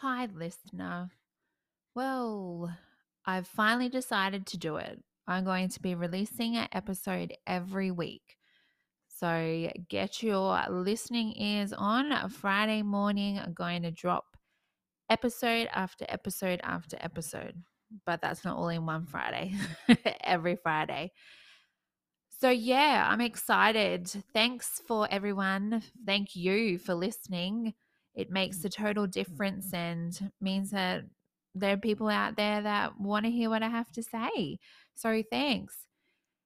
Hi, listener. Well, I've finally decided to do it. I'm going to be releasing an episode every week. So get your listening ears on. Friday morning, I'm going to drop episode after episode after episode. But that's not all in one Friday, every Friday. So, yeah, I'm excited. Thanks for everyone. Thank you for listening. It makes a total difference mm-hmm. and means that there are people out there that want to hear what I have to say. So, thanks.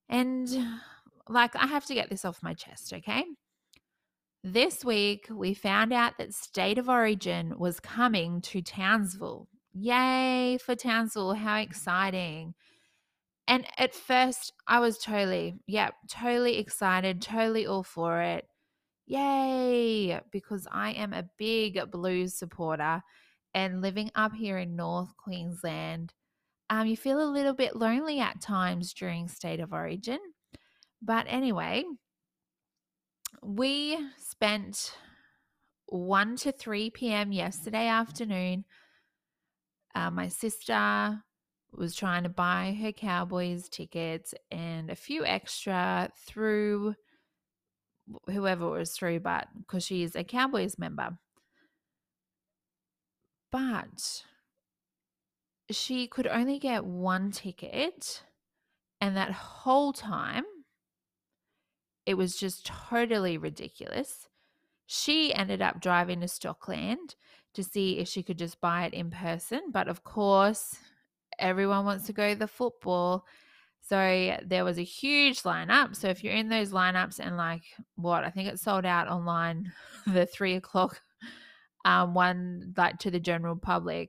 And like, I have to get this off my chest, okay? This week, we found out that State of Origin was coming to Townsville. Yay for Townsville! How exciting! And at first, I was totally, yeah, totally excited, totally all for it. Yay! Because I am a big blues supporter and living up here in North Queensland, um, you feel a little bit lonely at times during State of Origin. But anyway, we spent 1 to 3 p.m. yesterday afternoon. Uh, my sister was trying to buy her Cowboys tickets and a few extra through whoever was through, but because she is a Cowboys member. But she could only get one ticket, and that whole time it was just totally ridiculous. She ended up driving to Stockland to see if she could just buy it in person, but of course, everyone wants to go to the football. So there was a huge lineup. So if you're in those lineups and like what I think it sold out online the three o'clock um one like to the general public.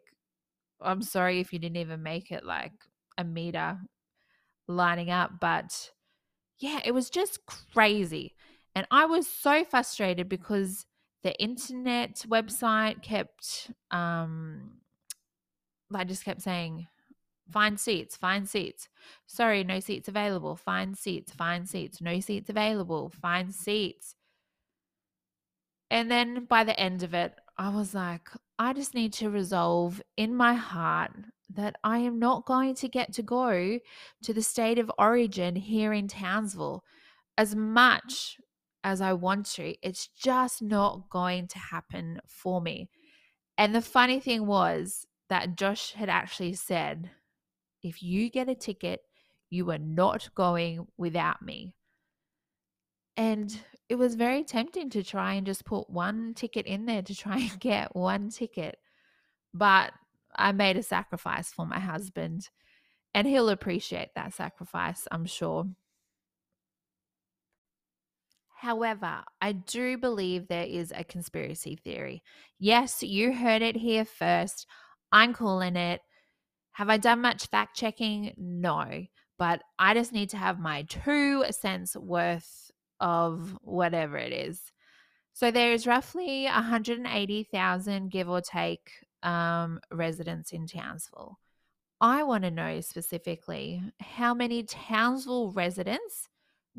I'm sorry if you didn't even make it like a meter lining up, but yeah, it was just crazy. And I was so frustrated because the internet website kept um I just kept saying find seats, find seats. Sorry, no seats available. Find seats, find seats. No seats available. Find seats. And then by the end of it, I was like, I just need to resolve in my heart that I am not going to get to go to the state of origin here in Townsville as much as I want to. It's just not going to happen for me. And the funny thing was that Josh had actually said, if you get a ticket, you are not going without me. And it was very tempting to try and just put one ticket in there to try and get one ticket. But I made a sacrifice for my husband, and he'll appreciate that sacrifice, I'm sure. However, I do believe there is a conspiracy theory. Yes, you heard it here first. I'm calling it. Have I done much fact checking? No, but I just need to have my two cents worth of whatever it is. So there is roughly 180,000, give or take, um, residents in Townsville. I want to know specifically how many Townsville residents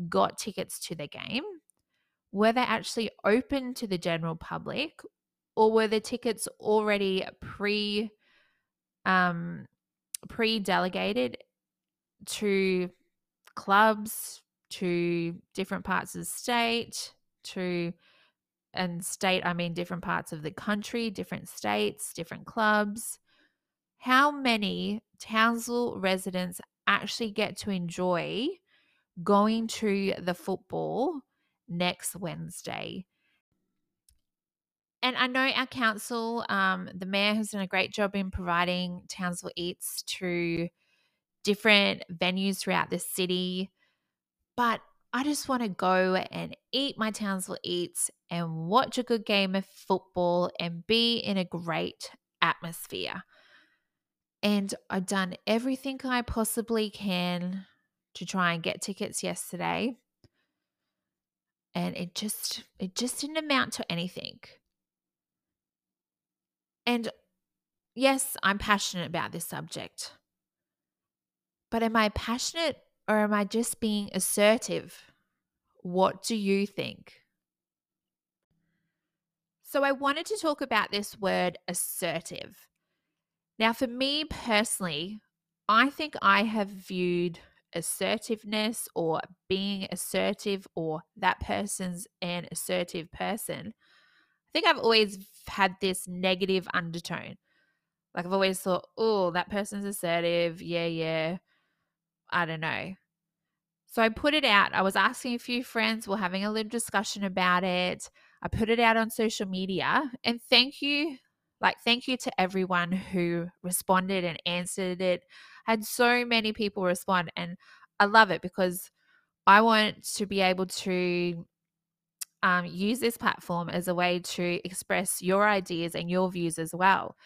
got tickets to the game. Were they actually open to the general public, or were the tickets already pre um, pre delegated to clubs, to different parts of the state, to and state, I mean different parts of the country, different states, different clubs. How many Townsville residents actually get to enjoy going to the football next Wednesday? And I know our council, um, the mayor has done a great job in providing Townsville Eats to different venues throughout the city. But I just want to go and eat my Townsville Eats and watch a good game of football and be in a great atmosphere. And I've done everything I possibly can to try and get tickets yesterday. And it just it just didn't amount to anything. And yes, I'm passionate about this subject. But am I passionate or am I just being assertive? What do you think? So, I wanted to talk about this word assertive. Now, for me personally, I think I have viewed assertiveness or being assertive or that person's an assertive person. Think I've always had this negative undertone. Like I've always thought, oh, that person's assertive. Yeah, yeah. I don't know. So I put it out. I was asking a few friends, we're having a little discussion about it. I put it out on social media. And thank you, like, thank you to everyone who responded and answered it. I had so many people respond, and I love it because I want to be able to um, use this platform as a way to express your ideas and your views as well.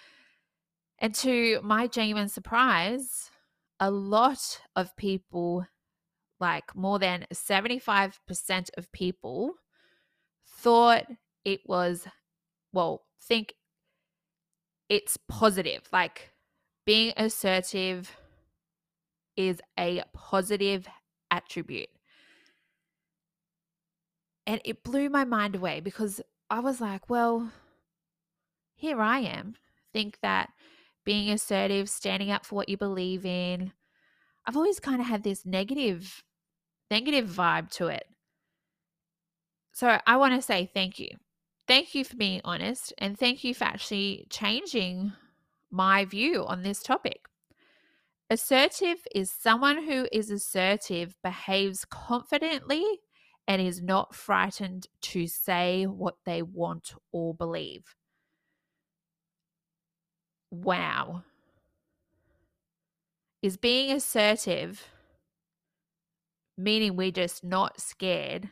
And to my genuine surprise, a lot of people like more than 75% of people thought it was, well, think it's positive. Like being assertive is a positive attribute. And it blew my mind away because I was like, well, here I am. Think that being assertive, standing up for what you believe in. I've always kind of had this negative negative vibe to it. So I want to say thank you. Thank you for being honest and thank you for actually changing my view on this topic. Assertive is someone who is assertive, behaves confidently, and is not frightened to say what they want or believe. Wow. Is being assertive meaning we're just not scared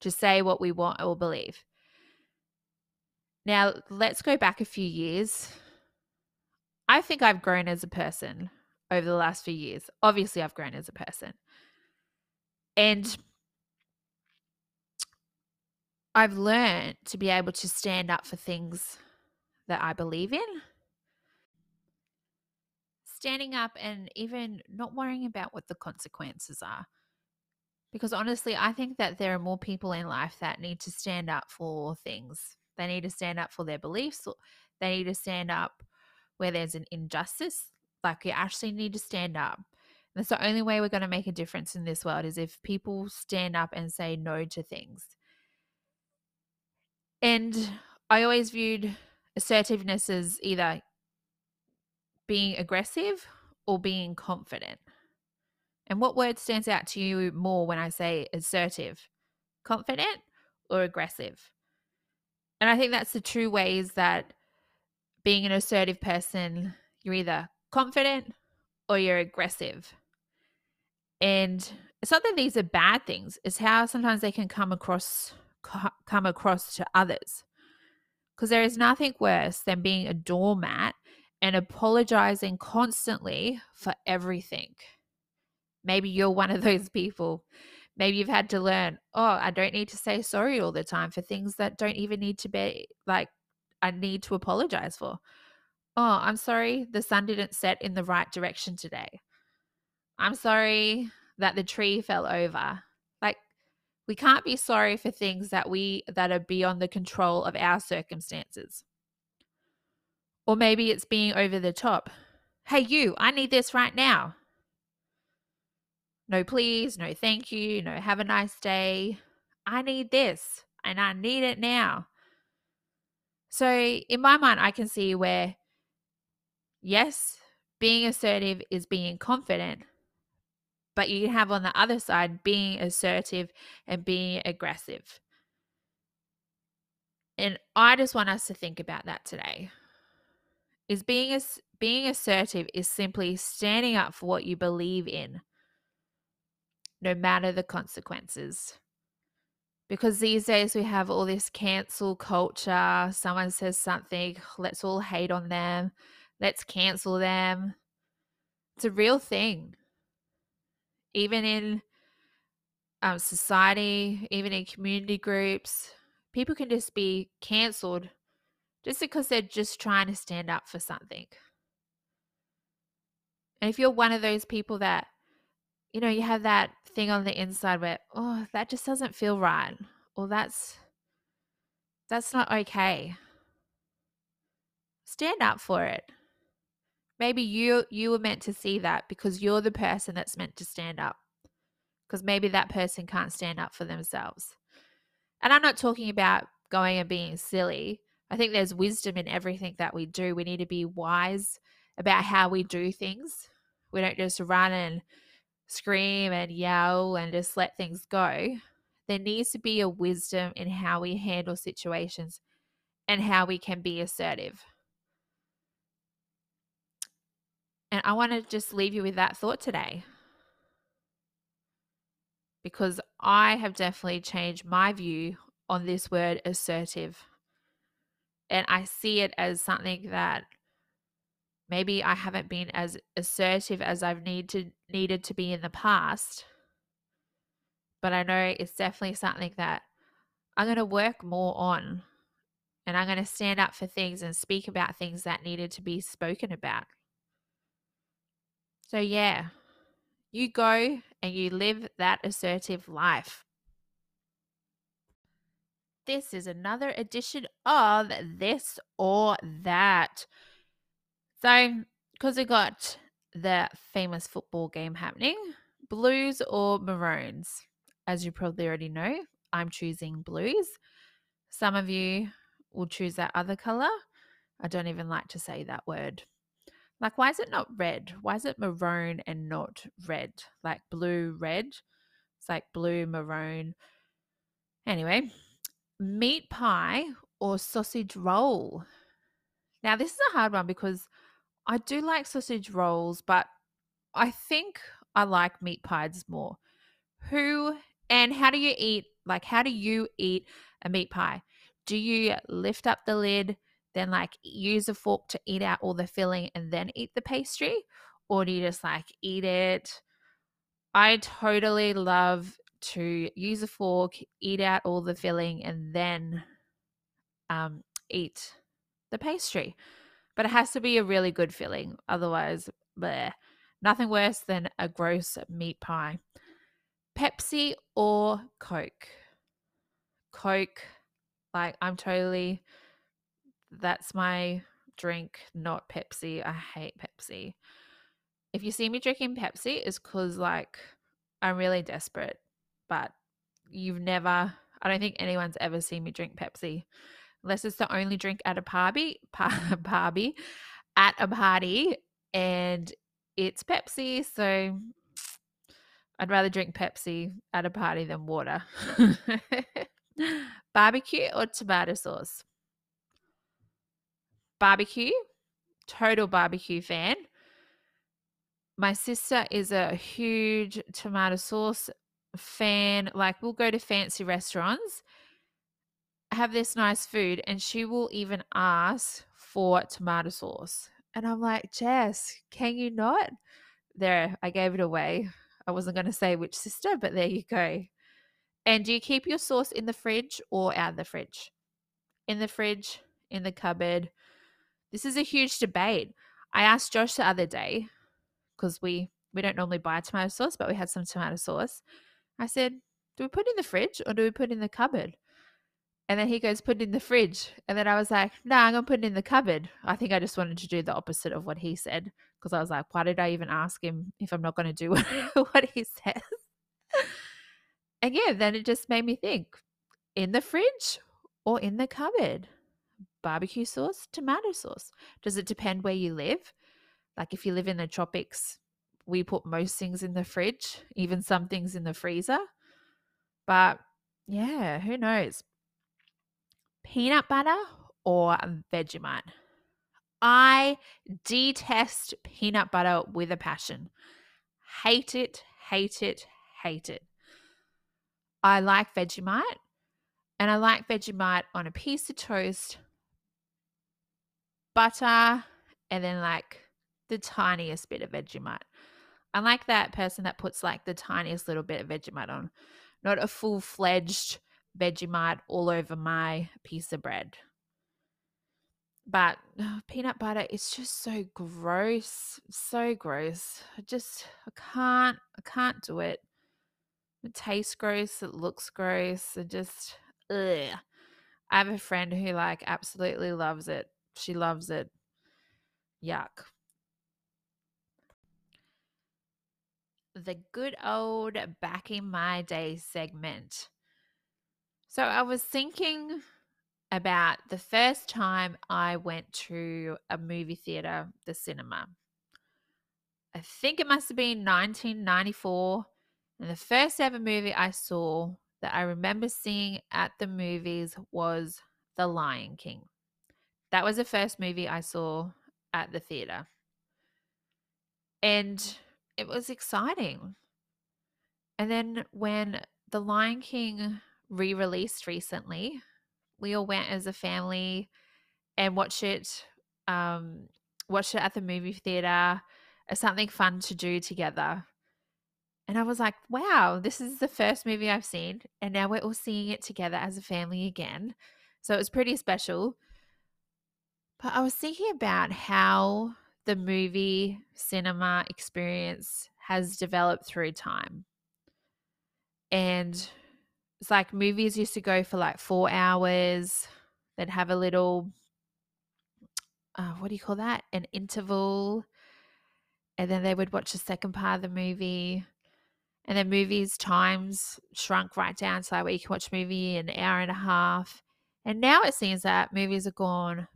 to say what we want or believe. Now, let's go back a few years. I think I've grown as a person over the last few years. Obviously, I've grown as a person. And I've learned to be able to stand up for things that I believe in. Standing up and even not worrying about what the consequences are. Because honestly, I think that there are more people in life that need to stand up for things. They need to stand up for their beliefs. They need to stand up where there's an injustice. Like you actually need to stand up. That's the only way we're going to make a difference in this world is if people stand up and say no to things. And I always viewed assertiveness as either being aggressive or being confident. And what word stands out to you more when I say assertive? Confident or aggressive? And I think that's the two ways that being an assertive person, you're either confident or you're aggressive. And it's not that these are bad things, it's how sometimes they can come across come across to others. Because there is nothing worse than being a doormat and apologizing constantly for everything. Maybe you're one of those people. Maybe you've had to learn, oh, I don't need to say sorry all the time for things that don't even need to be like, I need to apologize for. Oh, I'm sorry the sun didn't set in the right direction today. I'm sorry that the tree fell over. We can't be sorry for things that we that are beyond the control of our circumstances. Or maybe it's being over the top. Hey, you, I need this right now. No, please, no, thank you, no, have a nice day. I need this and I need it now. So, in my mind, I can see where, yes, being assertive is being confident, but you have on the other side being assertive and being aggressive. And I just want us to think about that today. Is being as being assertive is simply standing up for what you believe in no matter the consequences. Because these days we have all this cancel culture. Someone says something, let's all hate on them, let's cancel them. It's a real thing. Even in um, society, even in community groups, people can just be cancelled just because they're just trying to stand up for something. And if you're one of those people that you know, you have that thing on the inside where, oh, that just doesn't feel right. Or that's That's not okay. Stand up for it. Maybe you you were meant to see that because you're the person that's meant to stand up. Because maybe that person can't stand up for themselves. And I'm not talking about going and being silly. I think there's wisdom in everything that we do. We need to be wise about how we do things. We don't just run and scream and yell and just let things go. There needs to be a wisdom in how we handle situations and how we can be assertive. And I want to just leave you with that thought today. Because I have definitely changed my view on this word assertive. And I see it as something that maybe I haven't been as assertive as I've need to, needed to be in the past. But I know it's definitely something that I'm going to work more on. And I'm going to stand up for things and speak about things that needed to be spoken about. So, yeah, you go and you live that assertive life. This is another edition of This or That. So, because we got the famous football game happening, blues or maroons? As you probably already know, I'm choosing blues. Some of you will choose that other color. I don't even like to say that word. Like, why is it not red? Why is it maroon and not red? Like blue, red. It's like blue, maroon. Anyway, meat pie or sausage roll. Now, this is a hard one because I do like sausage rolls, but I think I like meat pies more. Who and how do you eat? Like, how do you eat a meat pie? Do you lift up the lid, then like use a fork to eat out all the filling and then eat the pastry? Or do you just like eat it? I totally love to use a fork, eat out all the filling, and then um, eat the pastry. But it has to be a really good filling. Otherwise, bleh. nothing worse than a gross meat pie. Pepsi or Coke? Coke. Like, I'm totally that's my drink, not Pepsi. I hate Pepsi. If you see me drinking Pepsi, it's because like I'm really desperate. But you've never, I don't think anyone's ever seen me drink Pepsi, unless it's the only drink at a party, party, at a party, and it's Pepsi. So I'd rather drink Pepsi at a party than water. Barbecue or tomato sauce? Barbecue, total barbecue fan. My sister is a huge tomato sauce fan. Like, we'll go to fancy restaurants, have this nice food, and she will even ask for tomato sauce. And I'm like, Jess, can you not? There, I gave it away. I wasn't going to say which sister, but there you go. And do you keep your sauce in the fridge or out of the fridge? In the fridge, in the cupboard, this is a huge debate. I asked Josh the other day because we we don't normally buy tomato sauce, but we had some tomato sauce. I said, "Do we put it in the fridge or do we put it in the cupboard?" And then he goes, "Put it in the fridge." And then I was like, "No, nah, I'm gonna put it in the cupboard." I think I just wanted to do the opposite of what he said because I was like, "Why did I even ask him if I'm not to do what he says?" and yeah, then it just made me think: in the fridge or in the cupboard barbecue sauce, tomato sauce. Does it depend where you live? Like if you live in the tropics, we put most things in the fridge, even some things in the freezer. But yeah, who knows? Peanut butter or Vegemite? I detest peanut butter with a passion. Hate it, hate it, hate it. I like Vegemite and I like Vegemite on a piece of toast butter, and then like the tiniest bit of Vegemite. I like that person that puts like the tiniest little bit of Vegemite on, not a full fledged Vegemite all over my piece of bread. But oh, peanut butter is just so gross, so gross. I just I can't I can't do it. It tastes gross, it looks gross, it just ugh. I have a friend who like absolutely loves it. She loves it. Yuck. The good old back in my day segment. So I was thinking about the first time I went to a movie theater, the cinema. I think it must have been 1994. And the first ever movie I saw that I remember seeing at the movies was The Lion King. That was the first movie I saw at the theater. And it was exciting. And then when The Lion King re released recently, we all went as a family and watched it um watched it at the movie theater as something fun to do together and i was like wow this is the first movie i've seen and now we're all seeing it together as a family again so it was pretty special but i was thinking about how the movie cinema experience has developed through time and it's like movies used to go for like four hours. They'd have a little, uh, what do you call that? An interval. And then they would watch the second part of the movie. And then movies' times shrunk right down to like where you can watch a movie in an hour and a half. And now it seems that movies are gone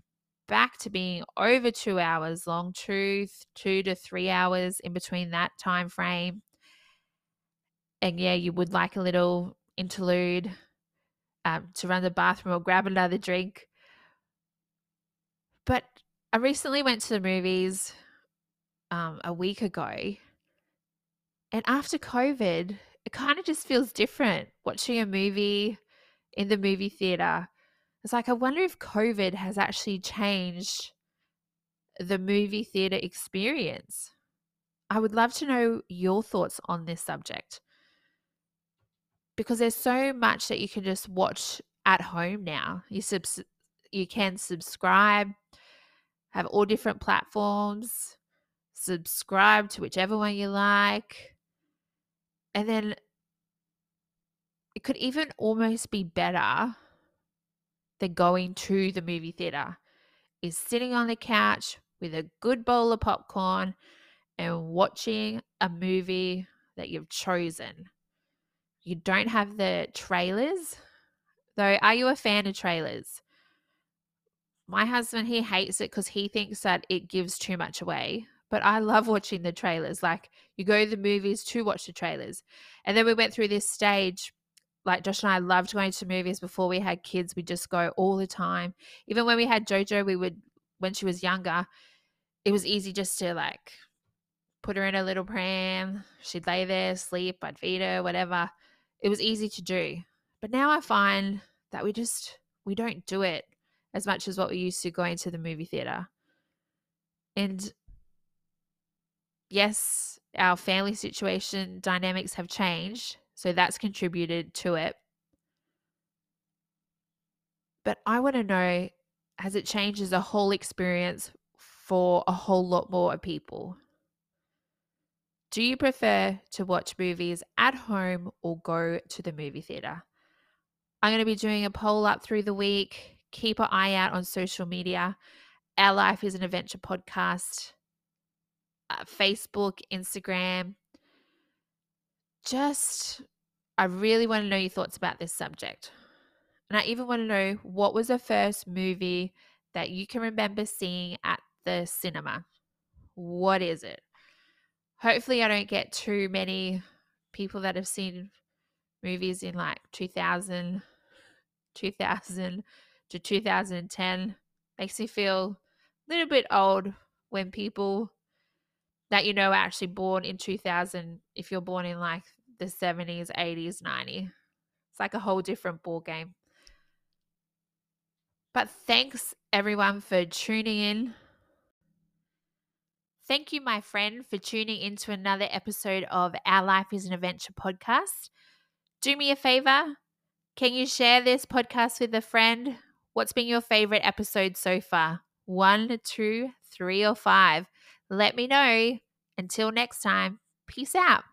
back to being over two hours long, truth, two to three hours in between that time frame. And yeah, you would like a little interlude um, to run the bathroom or grab another drink. But I recently went to the movies um, a week ago. And after COVID, it kind of just feels different watching a movie in the movie theater. It's like, I wonder if COVID has actually changed the movie theater experience. I would love to know your thoughts on this subject because there's so much that you can just watch at home now. You subs- you can subscribe, have all different platforms, subscribe to whichever one you like. And then it could even almost be better than going to the movie theater is sitting on the couch with a good bowl of popcorn and watching a movie that you've chosen you don't have the trailers. Though, are you a fan of trailers? My husband, he hates it because he thinks that it gives too much away. But I love watching the trailers. Like, you go to the movies to watch the trailers. And then we went through this stage. Like, Josh and I loved going to movies before we had kids. We just go all the time. Even when we had JoJo, we would, when she was younger, it was easy just to like put her in a little pram. She'd lay there, sleep, I'd feed her, whatever it was easy to do. But now I find that we just we don't do it as much as what we used to going to the movie theater. And yes, our family situation dynamics have changed, so that's contributed to it. But I want to know has it changed as a whole experience for a whole lot more of people? Do you prefer to watch movies at home or go to the movie theater? I'm going to be doing a poll up through the week. Keep an eye out on social media. Our Life is an Adventure podcast, uh, Facebook, Instagram. Just, I really want to know your thoughts about this subject. And I even want to know what was the first movie that you can remember seeing at the cinema? What is it? hopefully I don't get too many people that have seen movies in like 2000, 2000 to 2010. Makes me feel a little bit old when people that you know actually born in 2000, if you're born in like the 70s, 80s, 90s. It's like a whole different ball game. But thanks everyone for tuning in Thank you, my friend, for tuning into another episode of Our Life is an Adventure podcast. Do me a favor. Can you share this podcast with a friend? What's been your favorite episode so far? One, two, three, or five? Let me know. Until next time, peace out.